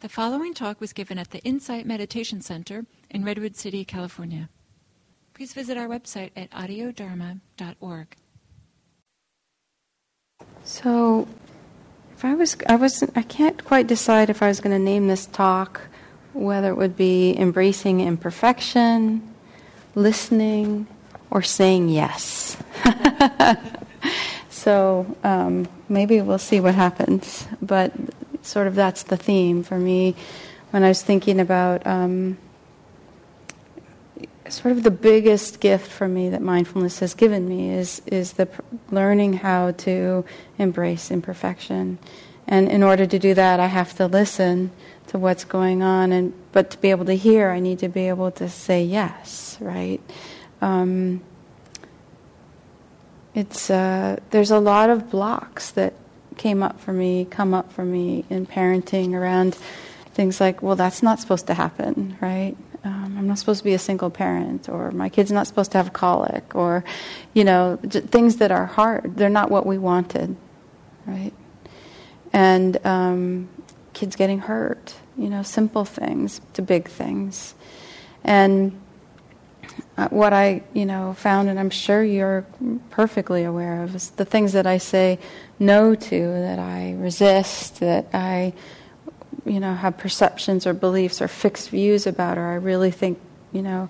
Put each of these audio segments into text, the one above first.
The following talk was given at the Insight Meditation Center in Redwood City, California. Please visit our website at audiodharma.org. So, if I was, I wasn't, I can't quite decide if I was going to name this talk, whether it would be embracing imperfection, listening, or saying yes. so um, maybe we'll see what happens. But sort of that's the theme for me when I was thinking about um, sort of the biggest gift for me that mindfulness has given me is is the pr- learning how to embrace imperfection, and in order to do that, I have to listen to what's going on, and but to be able to hear, I need to be able to say yes, right. Um, it's uh, there's a lot of blocks that came up for me, come up for me in parenting around things like, well, that's not supposed to happen, right? Um, I'm not supposed to be a single parent, or my kid's not supposed to have colic, or, you know, j- things that are hard. They're not what we wanted, right? And um, kids getting hurt, you know, simple things to big things. And what I, you know, found, and I'm sure you're perfectly aware of, is the things that I say no to, that I resist, that I, you know, have perceptions or beliefs or fixed views about, or I really think, you know,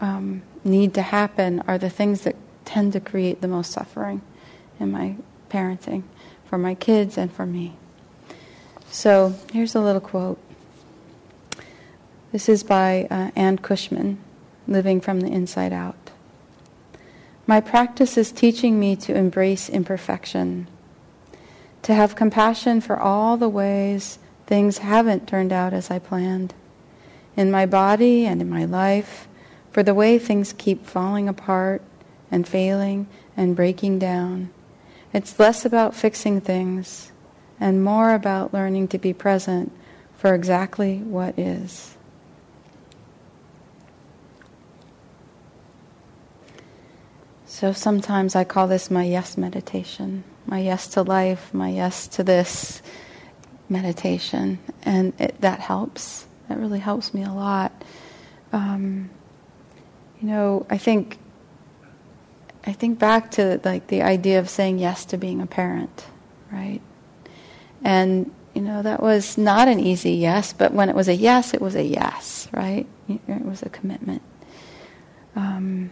um, need to happen, are the things that tend to create the most suffering in my parenting for my kids and for me. So here's a little quote. This is by uh, Anne Cushman living from the inside out. My practice is teaching me to embrace imperfection, to have compassion for all the ways things haven't turned out as I planned, in my body and in my life, for the way things keep falling apart and failing and breaking down. It's less about fixing things and more about learning to be present for exactly what is. So sometimes I call this my yes meditation, my yes to life, my yes to this meditation, and it, that helps. That really helps me a lot. Um, you know, I think I think back to like the idea of saying yes to being a parent, right? And you know that was not an easy yes, but when it was a yes, it was a yes, right? It was a commitment. Um,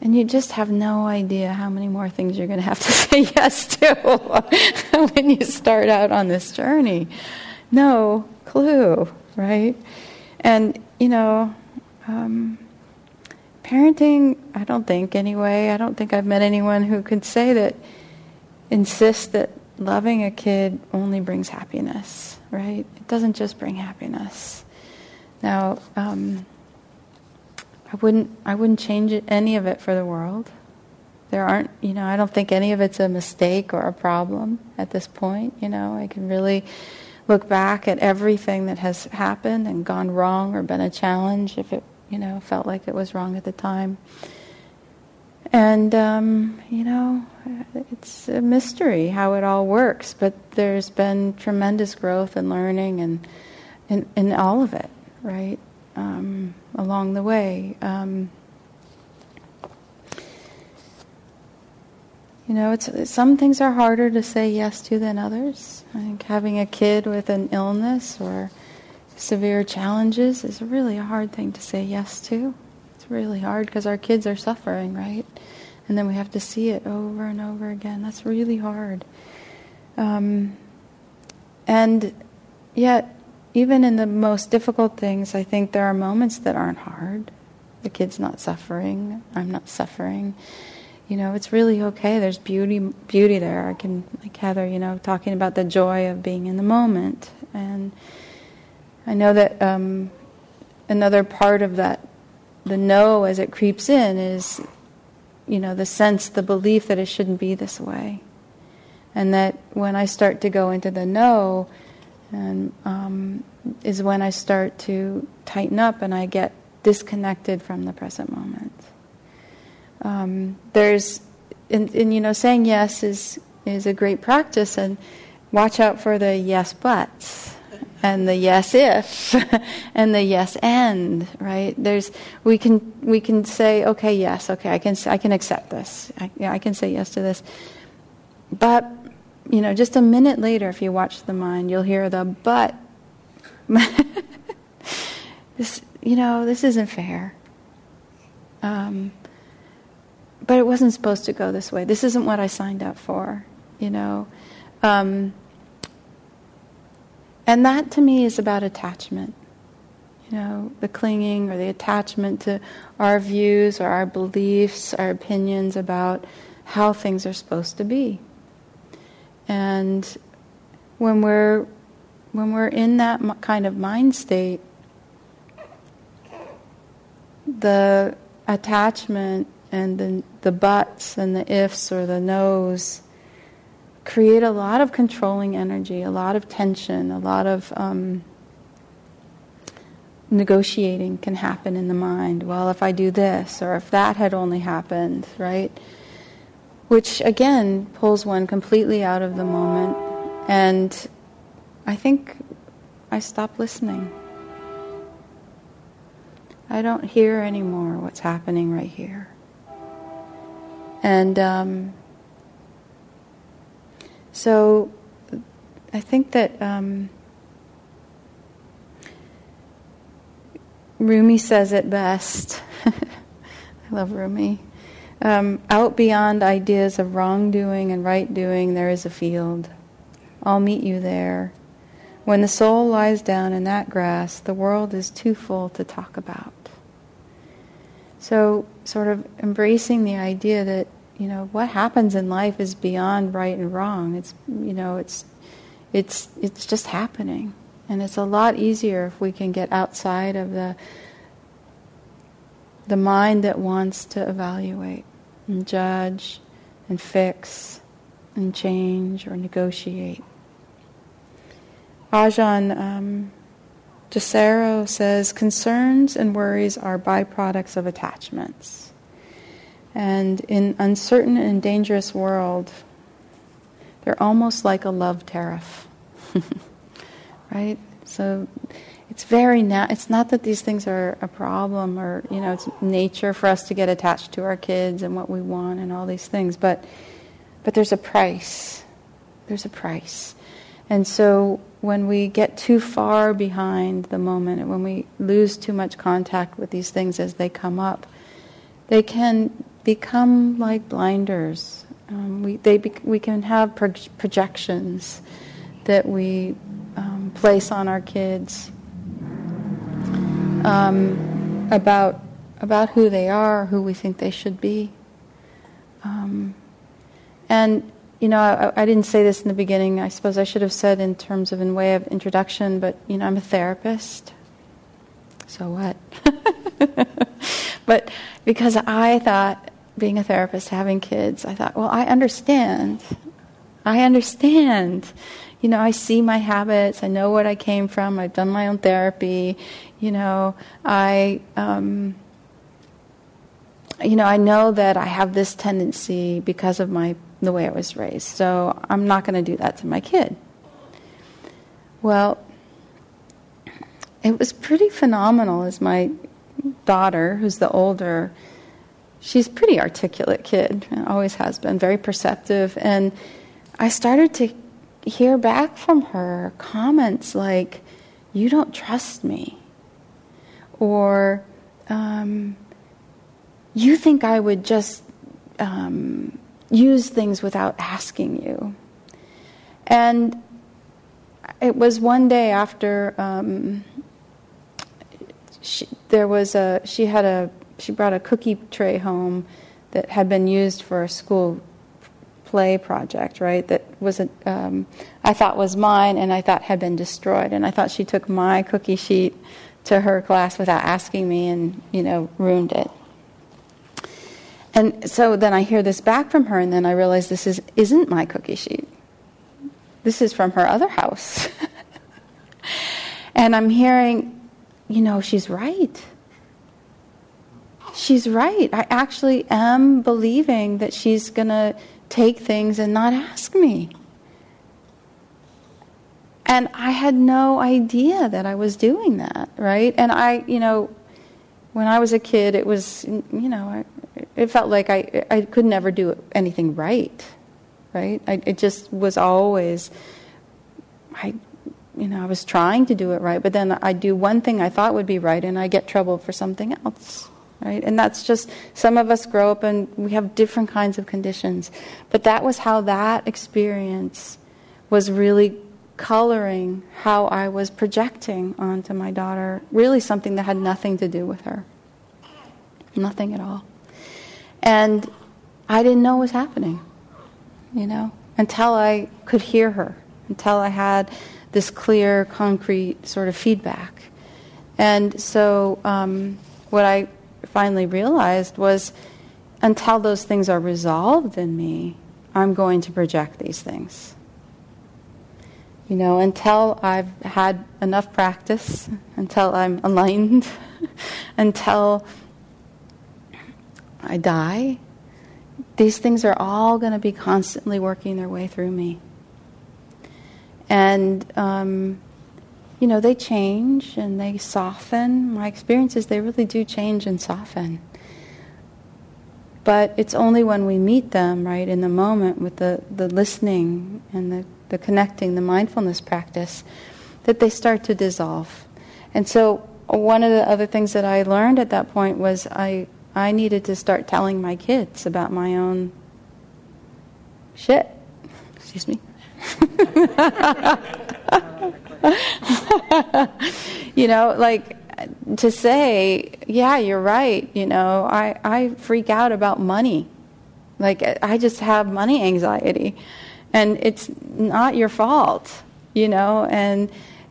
and you just have no idea how many more things you're going to have to say yes to when you start out on this journey. No clue, right? And, you know, um, parenting, I don't think anyway, I don't think I've met anyone who could say that, insists that loving a kid only brings happiness, right? It doesn't just bring happiness. Now, um, I wouldn't I wouldn't change any of it for the world. There aren't, you know, I don't think any of it's a mistake or a problem at this point. You know, I can really look back at everything that has happened and gone wrong or been a challenge if it, you know, felt like it was wrong at the time. And, um, you know, it's a mystery how it all works, but there's been tremendous growth and learning and in, in all of it, right? Um, along the way. Um, you know, it's, some things are harder to say yes to than others. I think having a kid with an illness or severe challenges is really a hard thing to say yes to. It's really hard because our kids are suffering, right? And then we have to see it over and over again. That's really hard. Um, and yet, even in the most difficult things, I think there are moments that aren't hard. The kid's not suffering. I'm not suffering. You know, it's really okay. There's beauty, beauty there. I can, like Heather, you know, talking about the joy of being in the moment, and I know that um, another part of that, the no as it creeps in, is, you know, the sense, the belief that it shouldn't be this way, and that when I start to go into the no and um, is when I start to tighten up and I get disconnected from the present moment. Um, there's, and, and, you know, saying yes is is a great practice, and watch out for the yes buts. and the yes if and the yes and right there's we can we can say okay yes okay i can i can accept this I, yeah, I can say yes to this but you know just a minute later if you watch the mind you'll hear the but this you know this isn't fair um, but it wasn't supposed to go this way this isn't what i signed up for you know um, and that to me is about attachment. You know, the clinging or the attachment to our views or our beliefs, our opinions about how things are supposed to be. And when we're when we're in that kind of mind state, the attachment and the, the buts and the ifs or the no's create a lot of controlling energy, a lot of tension, a lot of um, negotiating can happen in the mind. Well, if I do this, or if that had only happened, right? Which again pulls one completely out of the moment. And I think I stop listening. I don't hear anymore what's happening right here. And um, so I think that um, Rumi says it best. I love Rumi. Um, out beyond ideas of wrongdoing and right doing, there is a field. I'll meet you there. When the soul lies down in that grass, the world is too full to talk about. So, sort of embracing the idea that you know what happens in life is beyond right and wrong it's you know it's it's it's just happening and it's a lot easier if we can get outside of the the mind that wants to evaluate and judge and fix and change or negotiate Ajahn um, Jayasaro says concerns and worries are byproducts of attachments and in uncertain and dangerous world, they're almost like a love tariff. right? So it's very na- it's not that these things are a problem or you know it's nature for us to get attached to our kids and what we want and all these things but but there's a price. There's a price. And so when we get too far behind the moment and when we lose too much contact with these things as they come up they can become like blinders. Um, we, they be, we can have pro- projections that we um, place on our kids um, about, about who they are, who we think they should be. Um, and, you know, I, I, didn't say this in the beginning. I suppose I should have said in terms of in way of introduction, but, you know, I'm a therapist. So what? but because I thought being a therapist, having kids, I thought, well, I understand. I understand. You know, I see my habits. I know what I came from. I've done my own therapy. You know, I, um, you know, I know that I have this tendency because of my the way I was raised. So I'm not going to do that to my kid. Well, it was pretty phenomenal as my daughter, who's the older, she's pretty articulate kid, always has been, very perceptive. And I started to hear back from her comments like, You don't trust me. Or, um, You think I would just um, use things without asking you. And it was one day after um, she, there was a, she had a she brought a cookie tray home that had been used for a school play project, right? That was a, um, I thought was mine, and I thought had been destroyed, and I thought she took my cookie sheet to her class without asking me, and you know, ruined it. And so then I hear this back from her, and then I realize this is isn't my cookie sheet. This is from her other house. and I'm hearing, you know, she's right she's right. I actually am believing that she's going to take things and not ask me. And I had no idea that I was doing that, right? And I, you know, when I was a kid, it was, you know, I, it felt like I, I could never do anything right, right? I, it just was always, I, you know, I was trying to do it right, but then I do one thing I thought would be right, and I get trouble for something else, right? And that's just some of us grow up and we have different kinds of conditions, but that was how that experience was really coloring how I was projecting onto my daughter, really something that had nothing to do with her. Nothing at all. And I didn't know what was happening, you know, until I could hear her, until I had this clear, concrete sort of feedback. And so, um, what I finally realized was until those things are resolved in me, I'm going to project these things. You know, until I've had enough practice, until I'm aligned, until I die, these things are all going to be constantly working their way through me. And, um, you know, they change and they soften. My experiences, they really do change and soften. But it's only when we meet them, right, in the moment with the, the listening and the the connecting, the mindfulness practice, that they start to dissolve. And so, one of the other things that I learned at that point was I, I needed to start telling my kids about my own shit. Excuse me. you know, like to say, yeah, you're right. You know, I, I freak out about money. Like, I just have money anxiety. And it's not your fault, you know, and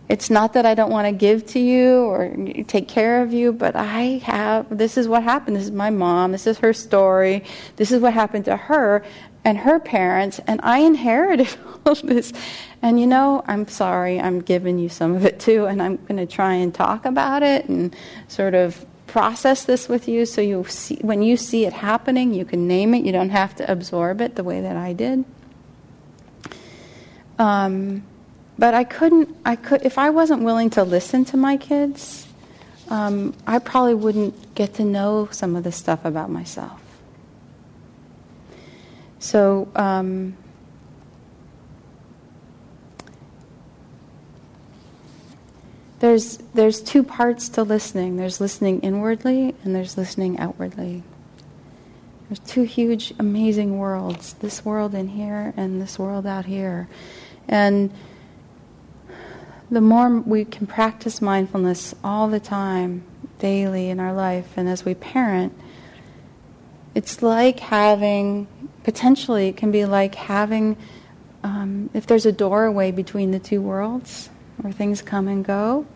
it's not that I don't want to give to you or take care of you, but I have, this is what happened. This is my mom. This is her story. This is what happened to her and her parents, and I inherited all of this. And you know, I'm sorry, I'm giving you some of it too, and I'm going to try and talk about it and sort of process this with you so you see, when you see it happening, you can name it. You don't have to absorb it the way that I did. Um, but I couldn't, I could, if I wasn't willing to listen to my kids, um, I probably wouldn't get to know some of the stuff about myself. So, um, there's, there's two parts to listening there's listening inwardly, and there's listening outwardly. There's two huge, amazing worlds this world in here and this world out here. And the more we can practice mindfulness all the time, daily in our life, and as we parent, it's like having, potentially, it can be like having, um, if there's a doorway between the two worlds where things come and go,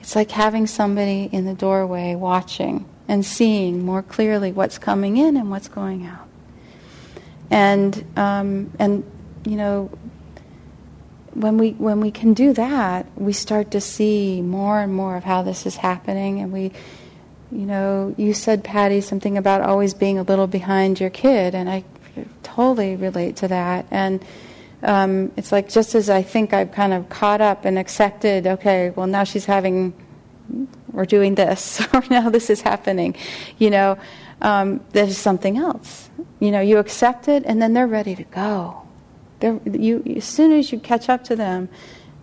it's like having somebody in the doorway watching and seeing more clearly what's coming in and what's going out. And, um, and you know, when we when we can do that, we start to see more and more of how this is happening, and we, you know, you said Patty something about always being a little behind your kid, and I totally relate to that. And um, it's like just as I think I've kind of caught up and accepted, okay, well now she's having, we're doing this, or now this is happening, you know, um, there's something else. You know, you accept it, and then they're ready to go they're, you, as soon as you catch up to them,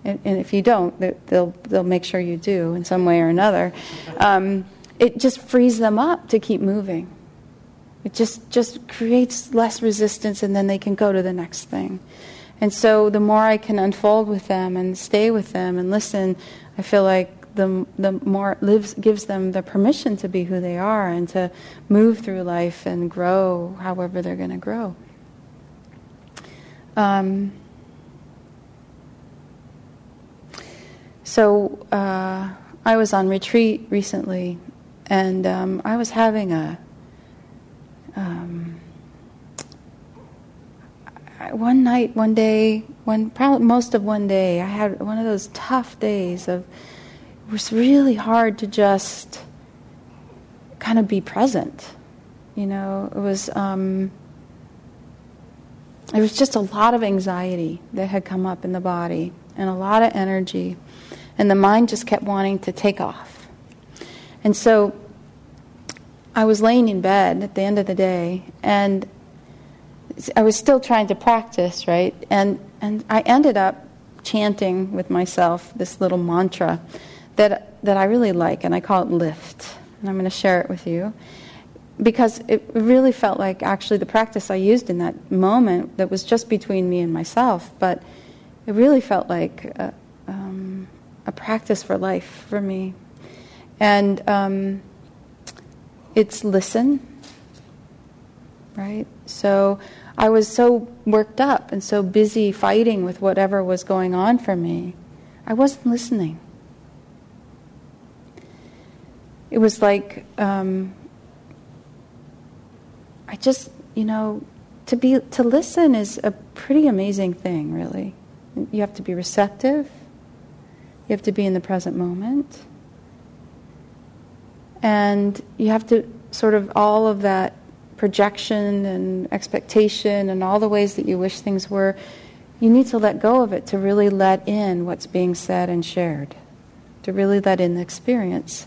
and, and if you don't, they'll, they'll make sure you do in some way or another. Um, it just frees them up to keep moving. It just, just creates less resistance, and then they can go to the next thing. And so, the more I can unfold with them and stay with them and listen, I feel like the, the more it lives, gives them the permission to be who they are and to move through life and grow however they're going to grow. Um, so uh, I was on retreat recently, and um, I was having a um, one night, one day, one probably most of one day. I had one of those tough days of it was really hard to just kind of be present. You know, it was. Um, there was just a lot of anxiety that had come up in the body. and a lot of energy. And the mind just kept wanting to take off. And so I was laying in bed at the end of the day, and I was still trying to practice, right? And, and I ended up chanting with myself this little mantra that, that I really like, and I call it lift. And I'm going to share it with you because it really felt like actually the practice I used in that moment that was just between me and myself, but it really felt like a, um, a practice for life for me. And um, it's listen, right? So I was so worked up and so busy fighting with whatever was going on for me, I wasn't listening. It was like um, I just, you know, to be to listen is a pretty amazing thing, really. You have to be receptive. You have to be in the present moment. And you have to sort of all of that projection and expectation and all the ways that you wish things were, you need to let go of it to really let in what's being said and shared, to really let in the experience.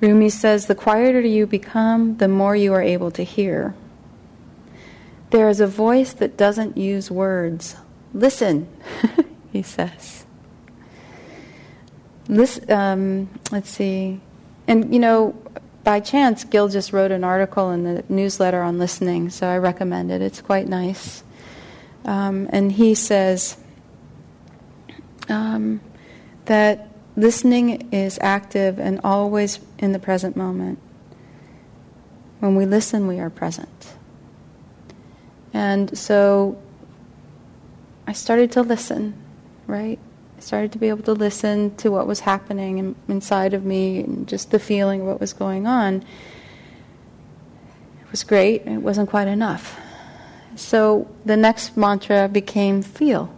Rumi says, The quieter you become, the more you are able to hear. There is a voice that doesn't use words. Listen, he says. Listen, um, let's see. And, you know, by chance, Gil just wrote an article in the newsletter on listening, so I recommend it. It's quite nice. Um, and he says um, that listening is active and always in the present moment. When we listen, we are present. And so I started to listen, right? I started to be able to listen to what was happening in, inside of me and just the feeling of what was going on. It was great, it wasn't quite enough. So the next mantra became feel.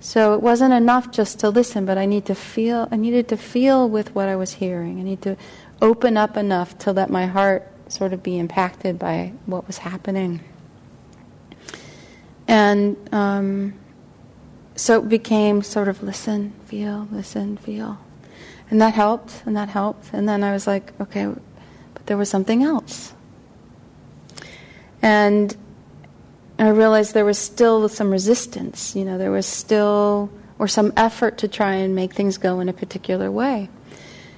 So it wasn't enough just to listen, but I need to feel I needed to feel with what I was hearing. I need to open up enough to let my heart sort of be impacted by what was happening. And um, so it became sort of listen, feel, listen, feel. And that helped, and that helped. And then I was like, okay, but there was something else. And I realized there was still some resistance, you know, there was still, or some effort to try and make things go in a particular way.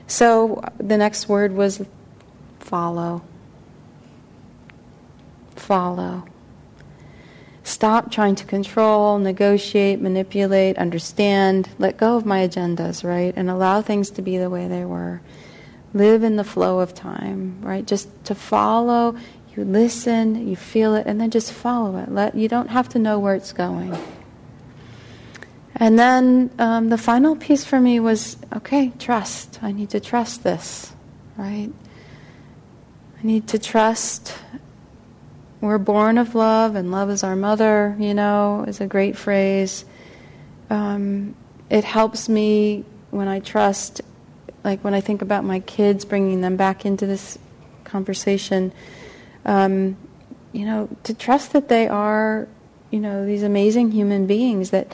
So the next word was follow. Follow. Stop trying to control, negotiate, manipulate, understand. Let go of my agendas, right? And allow things to be the way they were. Live in the flow of time, right? Just to follow, you listen, you feel it, and then just follow it. Let, you don't have to know where it's going. And then um, the final piece for me was okay, trust. I need to trust this, right? I need to trust we're born of love, and love is our mother, you know, is a great phrase. Um, it helps me when I trust, like when I think about my kids, bringing them back into this conversation, um, you know, to trust that they are, you know, these amazing human beings that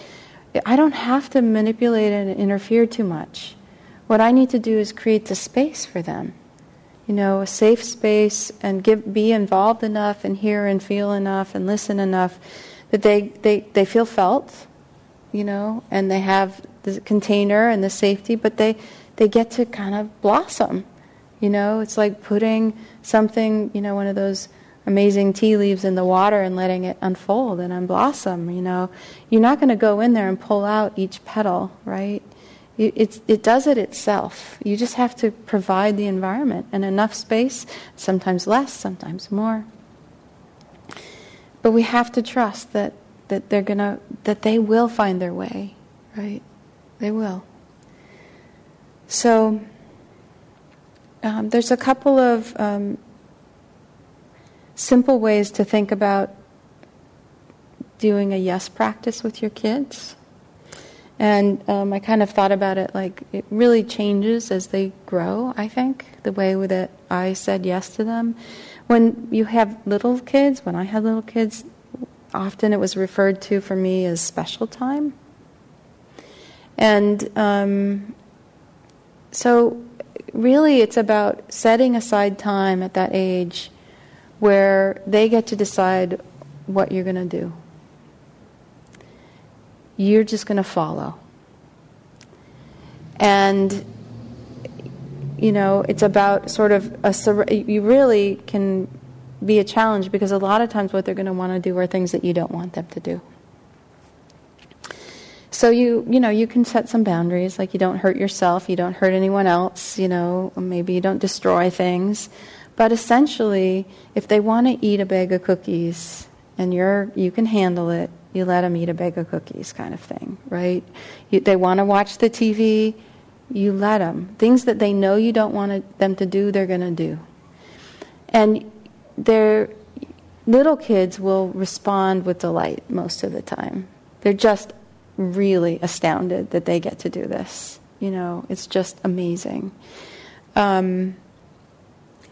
I don't have to manipulate and interfere too much. What I need to do is create the space for them you know, a safe space and give, be involved enough and hear and feel enough and listen enough that they, they, they feel felt, you know, and they have the container and the safety, but they, they get to kind of blossom. You know, it's like putting something, you know, one of those amazing tea leaves in the water and letting it unfold and unblossom, you know. You're not going to go in there and pull out each petal, right? It, it does it itself. You just have to provide the environment and enough space, sometimes less, sometimes more. But we have to trust that, that they're gonna that they will find their way, right? They will. So um, there's a couple of um, simple ways to think about doing a yes practice with your kids. And um, I kind of thought about it like it really changes as they grow, I think, the way that I said yes to them. When you have little kids, when I had little kids, often it was referred to for me as special time. And um, so, really, it's about setting aside time at that age where they get to decide what you're going to do. You're just going to follow. And, you know, it's about sort of a, you really can be a challenge because a lot of times what they're going to want to do are things that you don't want them to do. So you you know you can set some boundaries like you don't hurt yourself, you don't hurt anyone else, you know, maybe you don't destroy things. But essentially, if they want to eat a bag of cookies and you're you can handle it, you let them eat a bag of cookies kind of thing, right? You, they want to watch the TV, you let them. Things that they know you don't want them to do, they're going to do. And their little kids will respond with delight most of the time. They're just really astounded that they get to do this. You know, it's just amazing. Um,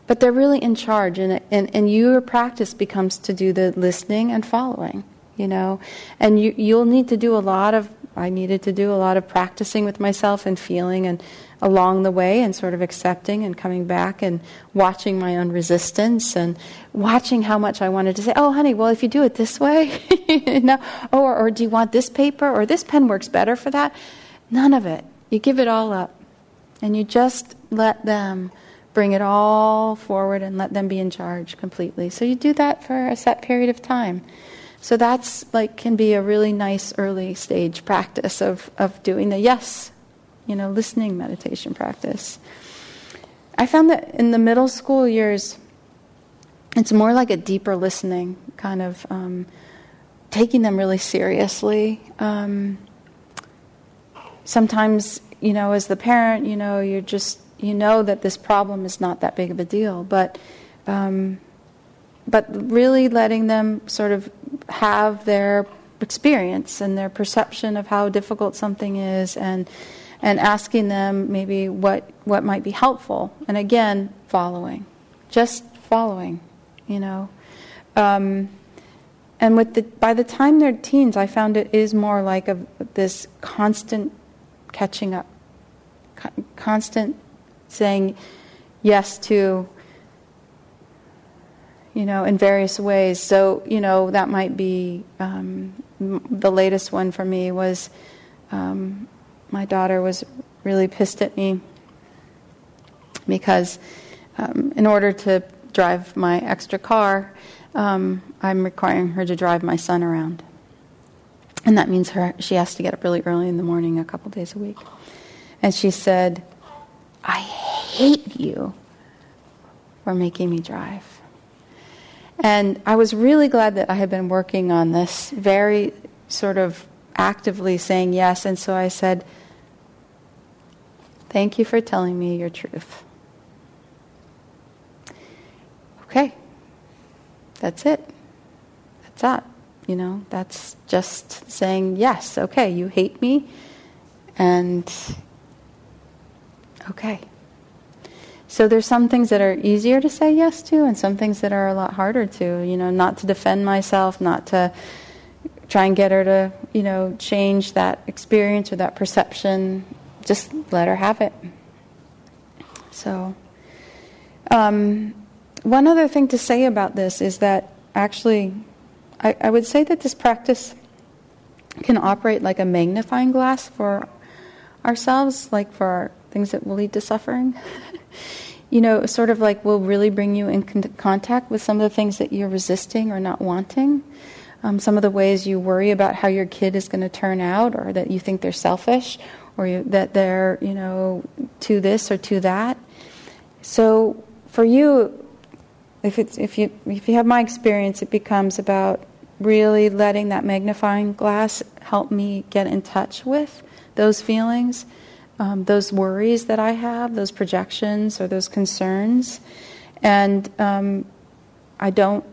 but they're really in charge, and, and, and your practice becomes to do the listening and following, you know. And you, you'll need to do a lot of, I needed to do a lot of practicing with myself and feeling and along the way and sort of accepting and coming back and watching my own resistance and watching how much I wanted to say, oh, honey, well, if you do it this way, no, oh, or, or do you want this paper or this pen works better for that? None of it. You give it all up and you just let them bring it all forward and let them be in charge completely. So you do that for a set period of time. So that's like can be a really nice early stage practice of, of doing the yes you know, listening meditation practice. I found that in the middle school years, it's more like a deeper listening, kind of um, taking them really seriously. Um, sometimes, you know, as the parent, you know, you're just, you know that this problem is not that big of a deal, but, um, but really letting them sort of have their experience and their perception of how difficult something is and and asking them maybe what, what might be helpful. And again, following. Just following, you know. Um, and with the, by the time they're teens, I found it is more like a, this constant catching up, co- constant saying yes to, you know, in various ways. So, you know, that might be um, the latest one for me was um, my daughter was really pissed at me because um, in order to drive my extra car, um, I'm requiring her to drive my son around. And that means her she has to get up really early in the morning a couple days a week. And she said, I hate you for making me drive. And I was really glad that I had been working on this, very sort of actively saying yes. And so I said, Thank you for telling me your truth. Okay. That's it. That's that. You know, that's just saying, yes, okay, you hate me, and okay. So there's some things that are easier to say yes to, and some things that are a lot harder to. You know, not to defend myself, not to try and get her to, you know, change that experience or that perception just let her have it. So, um, one other thing to say about this is that actually, I, I would say that this practice can operate like a magnifying glass for ourselves, like for our, things that will lead to suffering. you know, sort of like will really bring you in con- contact with some of the things that you're resisting or not wanting. Um, some of the ways you worry about how your kid is going to turn out, or that you think they're selfish, or that they're, you know, to this or to that. So for you, if, it's, if, you, if you have my experience, it becomes about really letting that magnifying glass help me get in touch with those feelings, um, those worries that I have, those projections or those concerns. And um, I don't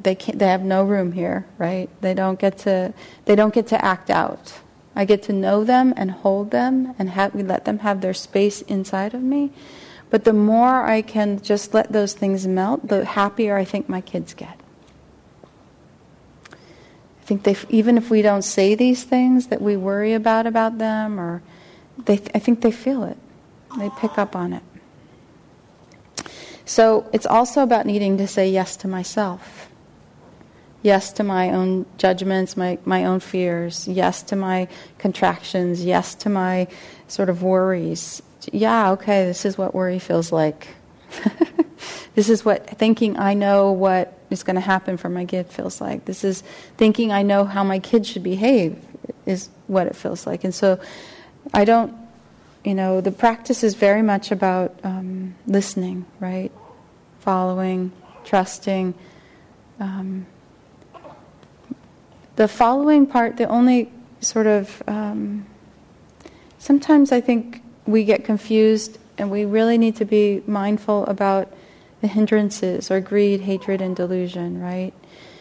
they can't they have no room here right they don't get to they don't get to act out I get to know them and hold them and have, let them have their space inside of me. But the more I can just let those things melt, the happier I think my kids get. I think they, even if we don't say these things that we worry about about them, or they, I think they feel it. They pick up on it. So it's also about needing to say yes to myself. Yes to my own judgments, my, my own fears. Yes to my contractions. Yes to my sort of worries. Yeah, okay, this is what worry feels like. this is what thinking I know what is going to happen for my kid feels like. This is thinking I know how my kid should behave is what it feels like. And so I don't, you know, the practice is very much about um, listening, right? Following, trusting. Um, the following part, the only sort of, um, sometimes I think we get confused and we really need to be mindful about the hindrances or greed, hatred, and delusion, right?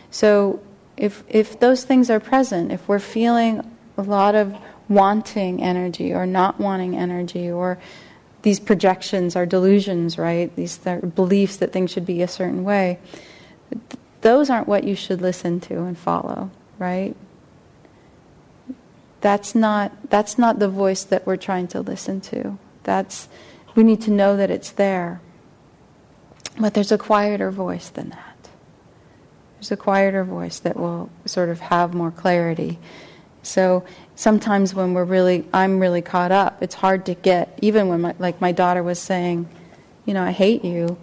So if, if those things are present, if we're feeling a lot of wanting energy or not wanting energy or these projections are delusions, right? These beliefs that things should be a certain way. Those aren't what you should listen to and follow, right? That's not that's not the voice that we're trying to listen to. That's we need to know that it's there. But there's a quieter voice than that. There's a quieter voice that will sort of have more clarity. So sometimes when we're really, I'm really caught up, it's hard to get, even when my, like my daughter was saying, you know, I hate you.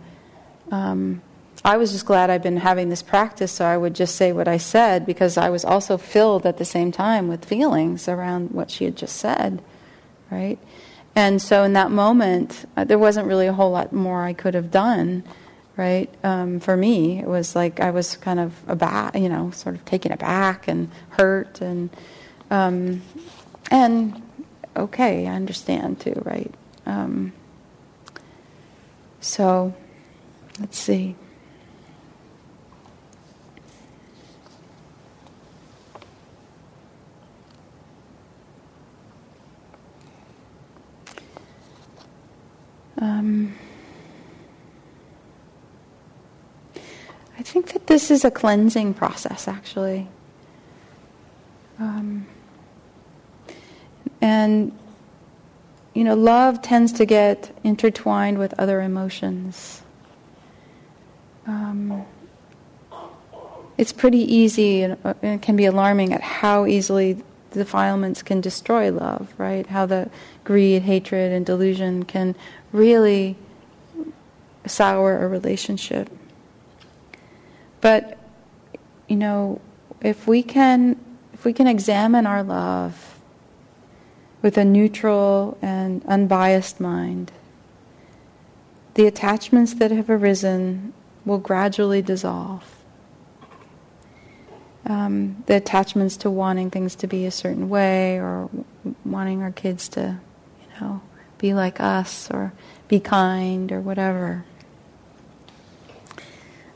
Um, I was just glad I'd been having this practice so I would just say what I said because I was also filled at the same time with feelings around what she had just said, right? And so in that moment, uh, there wasn't really a whole lot more I could have done right? Um, for me, it was like I was kind of aback, you know, sort of taken aback and hurt, and um, and okay, I understand too, right? Um, so, let's see. Um, I think that this is a cleansing process, actually. Um, and, you know, love tends to get intertwined with other emotions. Um, it's pretty easy and, uh, it can be alarming at how easily defilements can destroy love, right? How the greed, hatred, and delusion can really sour a relationship. But you know, if we can if we can examine our love with a neutral and unbiased mind, the attachments that have arisen will gradually dissolve. Um, the attachments to wanting things to be a certain way or wanting our kids to, know, be like us or be kind or whatever.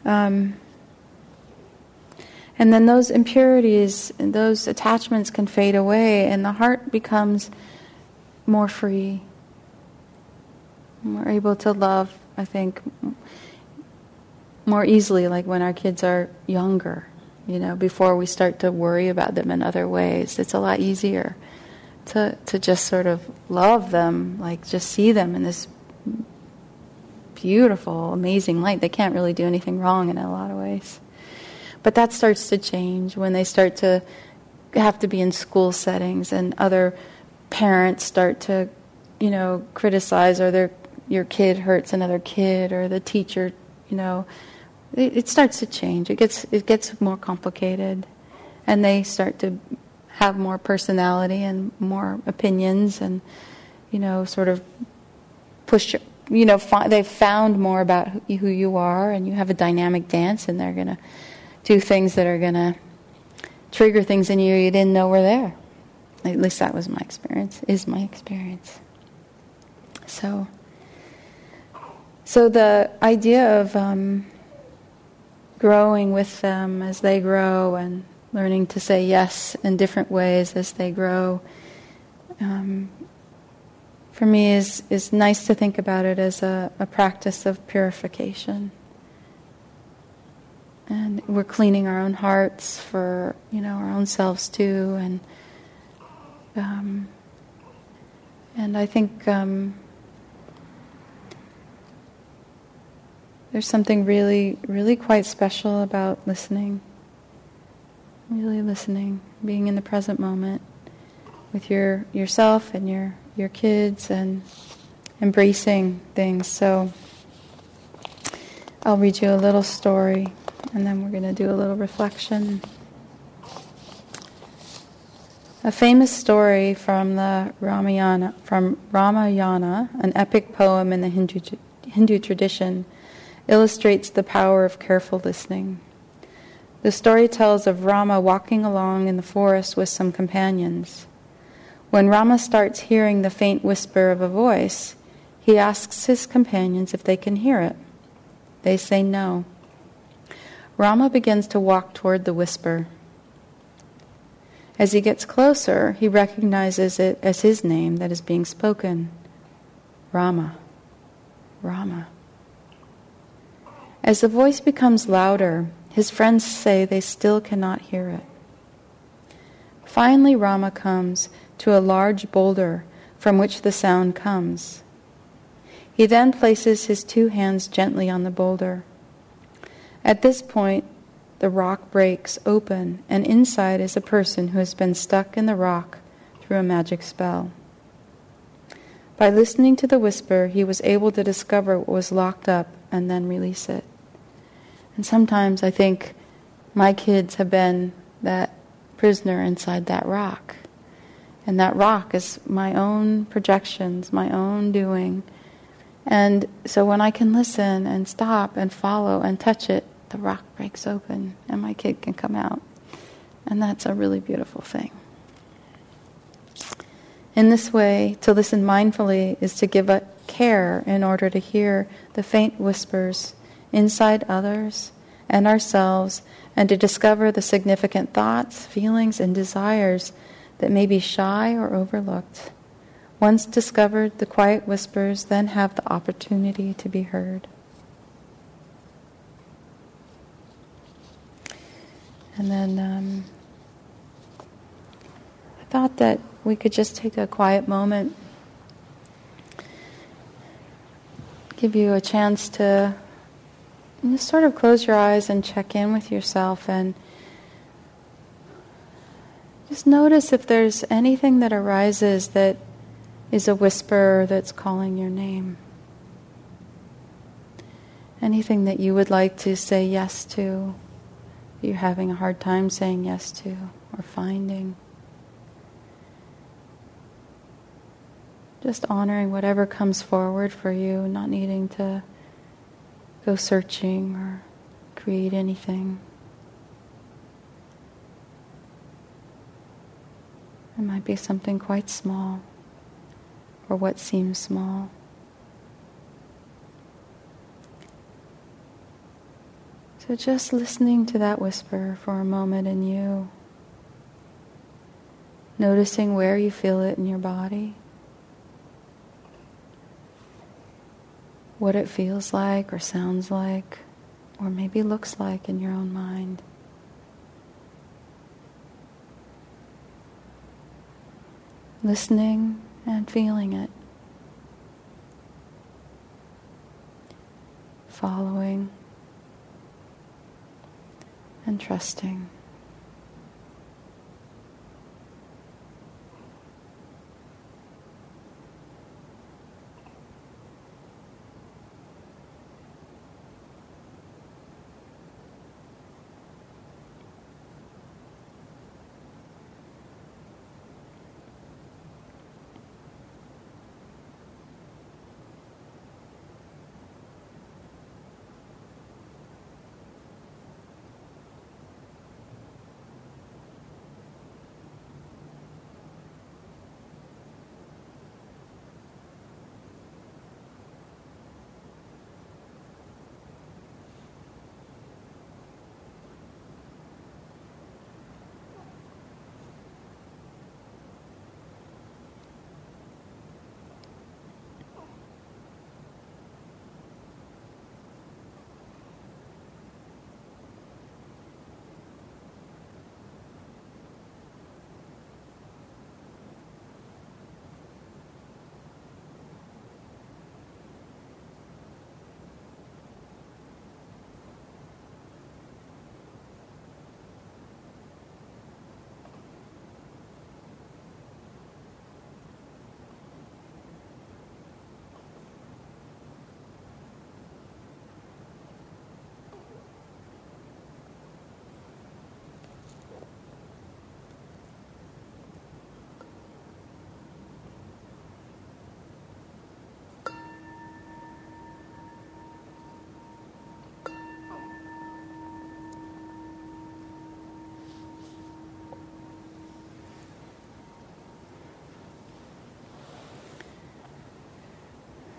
Um, and then those impurities, those attachments can fade away, and the heart becomes more free. We're able to love, I think, more easily, like when our kids are younger, you know, before we start to worry about them in other ways. It's a lot easier to, to just sort of love them, like just see them in this beautiful, amazing light. They can't really do anything wrong in a lot of ways. But that starts to change when they start to have to be in school settings and other parents start to, you know, criticize or their your kid hurts another kid or the teacher, you know, it, it starts to change. It gets it gets more complicated, and they start to have more personality and more opinions and you know sort of push you know fi- they've found more about who you are and you have a dynamic dance and they're going to do things that are going to trigger things in you you didn't know were there. At least that was my experience, is my experience. So, so the idea of um, growing with them as they grow and learning to say yes in different ways as they grow, um, for me is, is nice to think about it as a, a practice of purification. And we're cleaning our own hearts for you know our own selves too, and um, and I think um, there's something really, really quite special about listening. Really listening, being in the present moment with your yourself and your your kids and embracing things. So I'll read you a little story and then we're going to do a little reflection. A famous story from the Ramayana, from Ramayana, an epic poem in the Hindu, Hindu tradition, illustrates the power of careful listening. The story tells of Rama walking along in the forest with some companions. When Rama starts hearing the faint whisper of a voice, he asks his companions if they can hear it. They say no. Rama begins to walk toward the whisper. As he gets closer, he recognizes it as his name that is being spoken Rama. Rama. As the voice becomes louder, his friends say they still cannot hear it. Finally, Rama comes to a large boulder from which the sound comes. He then places his two hands gently on the boulder. At this point, the rock breaks open, and inside is a person who has been stuck in the rock through a magic spell. By listening to the whisper, he was able to discover what was locked up and then release it. And sometimes I think my kids have been that prisoner inside that rock. And that rock is my own projections, my own doing. And so when I can listen and stop and follow and touch it, the rock breaks open and my kid can come out. And that's a really beautiful thing. In this way, to listen mindfully is to give a care in order to hear the faint whispers inside others and ourselves and to discover the significant thoughts, feelings, and desires that may be shy or overlooked. Once discovered, the quiet whispers then have the opportunity to be heard. And then um, I thought that we could just take a quiet moment, give you a chance to just sort of close your eyes and check in with yourself and just notice if there's anything that arises that is a whisper that's calling your name. Anything that you would like to say yes to, you're having a hard time saying yes to or finding. Just honoring whatever comes forward for you, not needing to go searching or create anything. It might be something quite small or what seems small. So just listening to that whisper for a moment in you, noticing where you feel it in your body, what it feels like or sounds like, or maybe looks like in your own mind. listening and feeling it, following and trusting.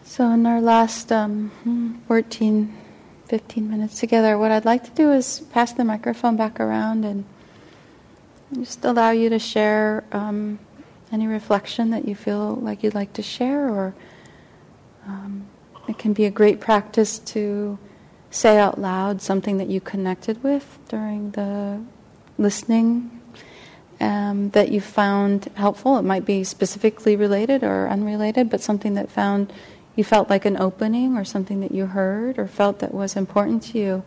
So, in our last um, 14, 15 minutes together, what I'd like to do is pass the microphone back around and just allow you to share um, any reflection that you feel like you'd like to share, or um, it can be a great practice to say out loud something that you connected with during the listening um, that you found helpful. It might be specifically related or unrelated, but something that found you felt like an opening or something that you heard or felt that was important to you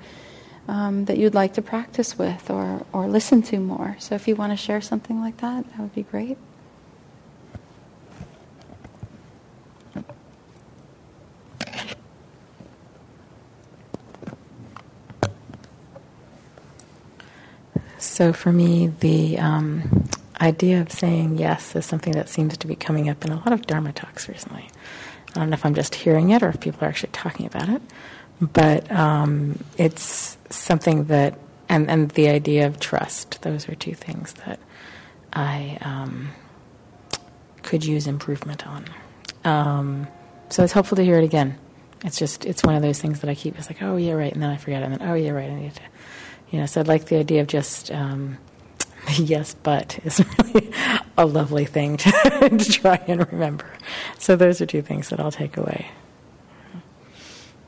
um, that you'd like to practice with or, or listen to more. So if you want to share something like that, that would be great. So for me, the um, idea of saying yes is something that seems to be coming up in a lot of Dharma talks recently. I don't know if I'm just hearing it or if people are actually talking about it, but um, it's something that, and, and the idea of trust, those are two things that I um, could use improvement on. Um, so it's helpful to hear it again. It's just, it's one of those things that I keep, it's like, oh, yeah, right, and then I forget and then, oh, yeah, right, I need to, you know, so I'd like the idea of just, um, yes, but is really a lovely thing to, to, try and remember. So those are two things that I'll take away.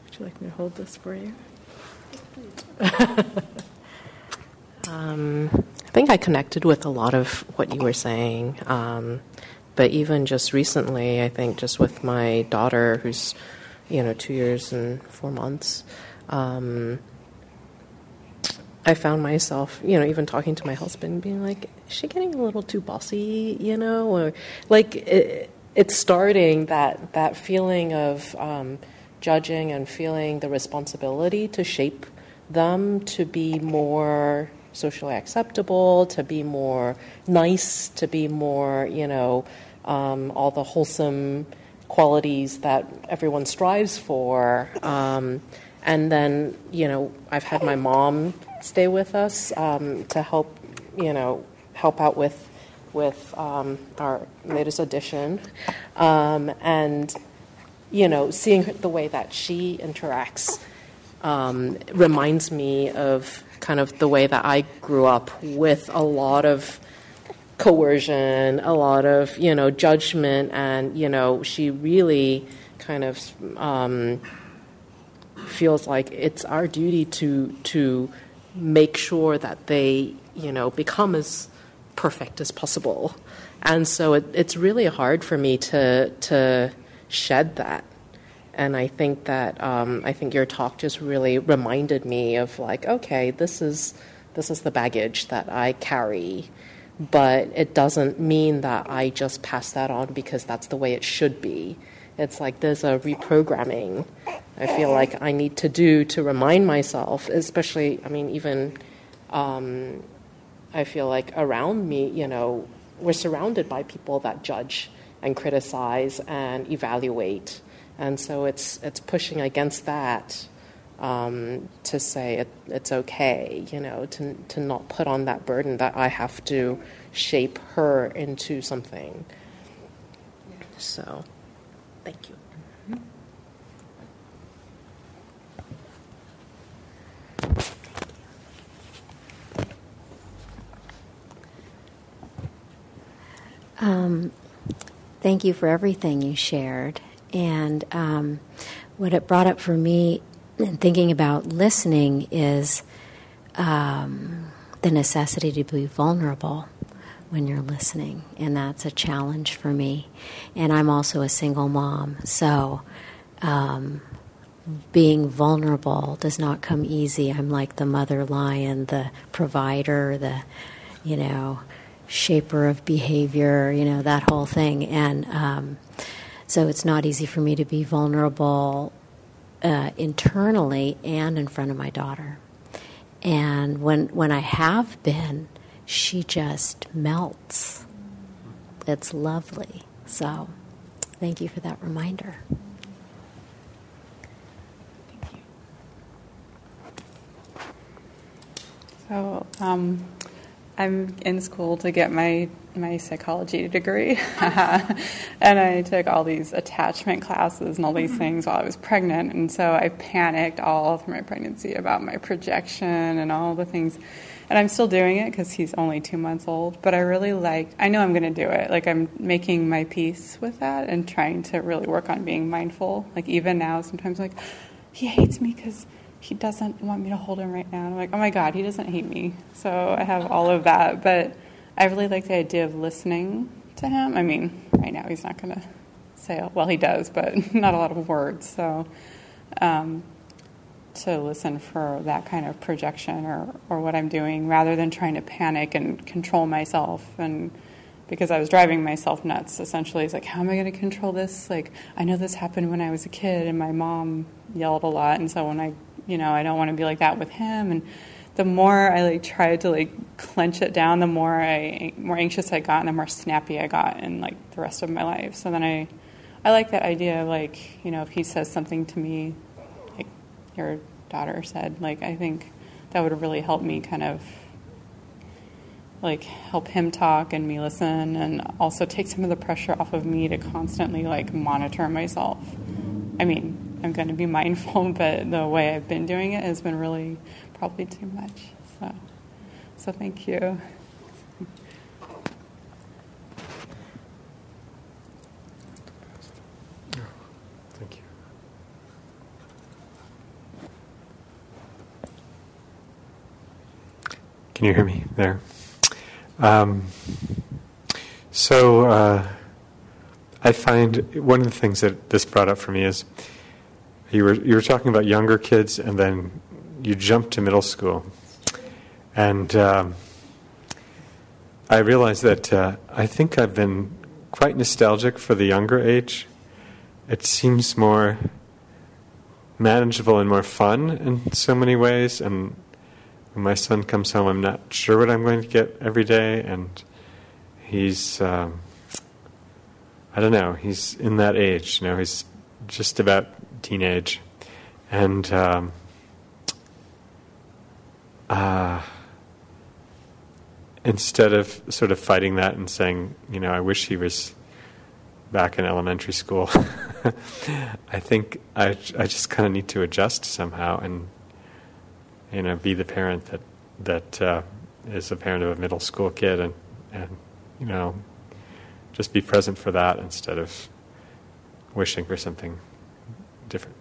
Would you like me to hold this for you? um, I think I connected with a lot of what you were saying. Um, but even just recently, I think just with my daughter, who's, you know, two years and four months, um, I found myself, you know, even talking to my husband, being like, "Is she getting a little too bossy?" You know, or like it, it's starting that that feeling of um, judging and feeling the responsibility to shape them to be more socially acceptable, to be more nice, to be more, you know, um, all the wholesome qualities that everyone strives for. Um, and then, you know, I've had my mom stay with us um, to help, you know, help out with with um, our latest edition, um, and you know, seeing the way that she interacts um, reminds me of kind of the way that I grew up with a lot of coercion, a lot of you know judgment, and you know, she really kind of um, feels like it's our duty to to make sure that they, you know, become as perfect as possible. And so it, it's really hard for me to to shed that. And I think that um, I think your talk just really reminded me of like, okay, this is this is the baggage that I carry, but it doesn't mean that I just pass that on because that's the way it should be. It's like there's a reprogramming I feel like I need to do to remind myself, especially, I mean, even um, I feel like around me, you know, we're surrounded by people that judge and criticize and evaluate. And so it's, it's pushing against that um, to say it, it's okay, you know, to, to not put on that burden that I have to shape her into something. So, thank you. Um, thank you for everything you shared. And um, what it brought up for me in thinking about listening is um, the necessity to be vulnerable when you're listening. And that's a challenge for me. And I'm also a single mom. So um, being vulnerable does not come easy. I'm like the mother lion, the provider, the, you know, shaper of behavior, you know, that whole thing. And um, so it's not easy for me to be vulnerable uh, internally and in front of my daughter. And when, when I have been, she just melts. It's lovely. So thank you for that reminder. Thank you. So, um, I'm in school to get my my psychology degree, and I took all these attachment classes and all these things while I was pregnant, and so I panicked all through my pregnancy about my projection and all the things. And I'm still doing it because he's only two months old. But I really like. I know I'm going to do it. Like I'm making my peace with that and trying to really work on being mindful. Like even now, sometimes I'm like he hates me because he doesn't want me to hold him right now. And I'm like, oh my God, he doesn't hate me. So I have all of that. But I really like the idea of listening to him. I mean, right now he's not going to say, well, he does, but not a lot of words. So um, to listen for that kind of projection or, or what I'm doing rather than trying to panic and control myself and because I was driving myself nuts. Essentially, it's like, how am I going to control this? Like, I know this happened when I was a kid, and my mom yelled a lot, and so when I you know, I don't want to be like that with him. And the more I like tried to like clench it down, the more I more anxious I got, and the more snappy I got in like the rest of my life. So then I, I like that idea of like you know if he says something to me, your daughter said, like I think that would really help me kind of like help him talk and me listen and also take some of the pressure off of me to constantly like monitor myself. I mean, I'm going to be mindful, but the way I've been doing it has been really probably too much. So, so thank you. Can you hear me there? Um, so uh, I find one of the things that this brought up for me is you were you were talking about younger kids, and then you jumped to middle school, and um, I realized that uh, I think I've been quite nostalgic for the younger age. It seems more manageable and more fun in so many ways, and when my son comes home, I'm not sure what I'm going to get every day, and he's. Um, I don't know. He's in that age, you know. He's just about teenage, and um, uh, instead of sort of fighting that and saying, you know, I wish he was back in elementary school, I think I I just kind of need to adjust somehow and you know be the parent that that uh, is a parent of a middle school kid and and you know just be present for that instead of wishing for something different.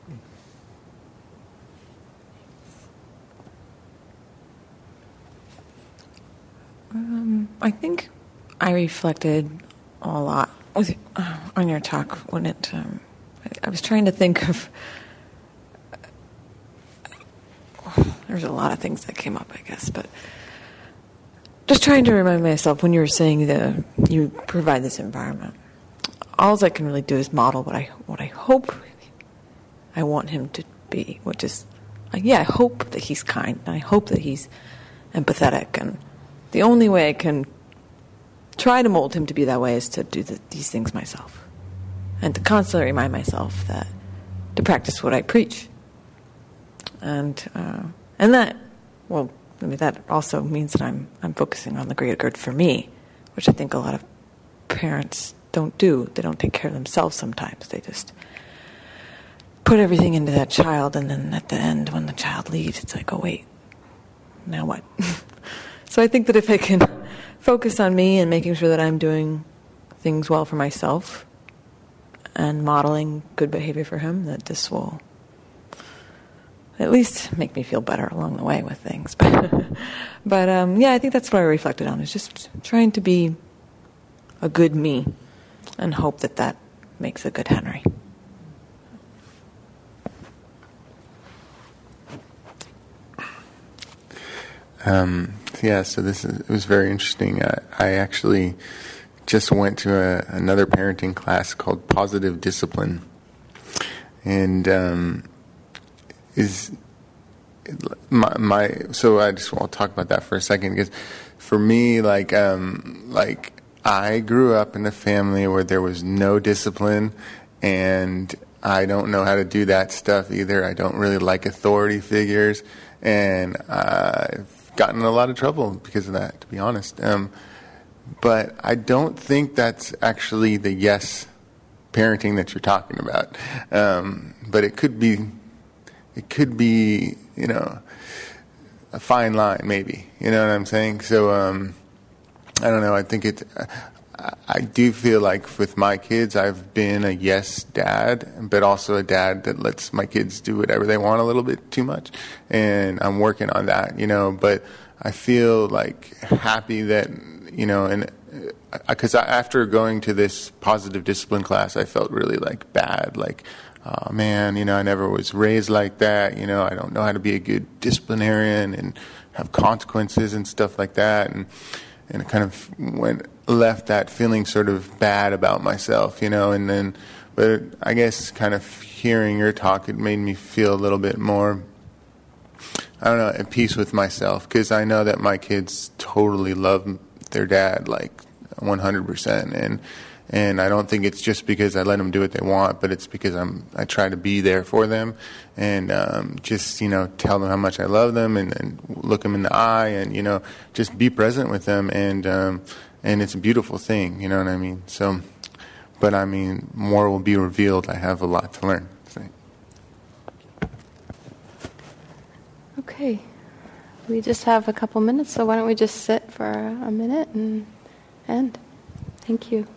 Um, I think I reflected a lot uh, on your talk when it. Um, I was trying to think of. Uh, there's a lot of things that came up, I guess, but just trying to remind myself when you were saying that you provide this environment. All I can really do is model what I what I hope I want him to be, which is, like, yeah, I hope that he's kind, and I hope that he's empathetic, and the only way I can try to mold him to be that way is to do the, these things myself, and to constantly remind myself that to practice what I preach, and uh, and that, well, I mean that also means that I'm I'm focusing on the greater good for me, which I think a lot of parents don't do. They don't take care of themselves sometimes. They just put everything into that child, and then at the end, when the child leaves, it's like, oh, wait, now what? so I think that if I can focus on me and making sure that I'm doing things well for myself and modeling good behavior for him, that this will at least make me feel better along the way with things. but um, yeah, I think that's what I reflected on is just trying to be a good me and hope that that makes a good Henry. Um, yeah, so this is, it was very interesting. I, I actually just went to a, another parenting class called Positive Discipline, and um, is my, my so I just want to talk about that for a second because for me, like um, like I grew up in a family where there was no discipline, and I don't know how to do that stuff either. I don't really like authority figures, and I've gotten in a lot of trouble because of that, to be honest. Um, but I don't think that's actually the yes parenting that you're talking about. Um, but it could be, it could be, you know, a fine line, maybe. You know what I'm saying? So um, I don't know. I think it. I do feel like with my kids, I've been a yes dad, but also a dad that lets my kids do whatever they want a little bit too much, and I'm working on that, you know. But I feel like happy that you know, and because uh, after going to this positive discipline class, I felt really like bad, like oh man, you know, I never was raised like that. You know, I don't know how to be a good disciplinarian and have consequences and stuff like that, and and it kind of went left that feeling sort of bad about myself, you know, and then, but I guess kind of hearing your talk, it made me feel a little bit more, I don't know, at peace with myself because I know that my kids totally love their dad like 100%. And, and I don't think it's just because I let them do what they want, but it's because I'm I try to be there for them, and um, just you know tell them how much I love them, and, and, look them in the eye, and you know just be present with them, and um, and it's a beautiful thing, you know what I mean. So, but I mean more will be revealed. I have a lot to learn. Okay, we just have a couple minutes, so why don't we just sit for a minute and end? Thank you.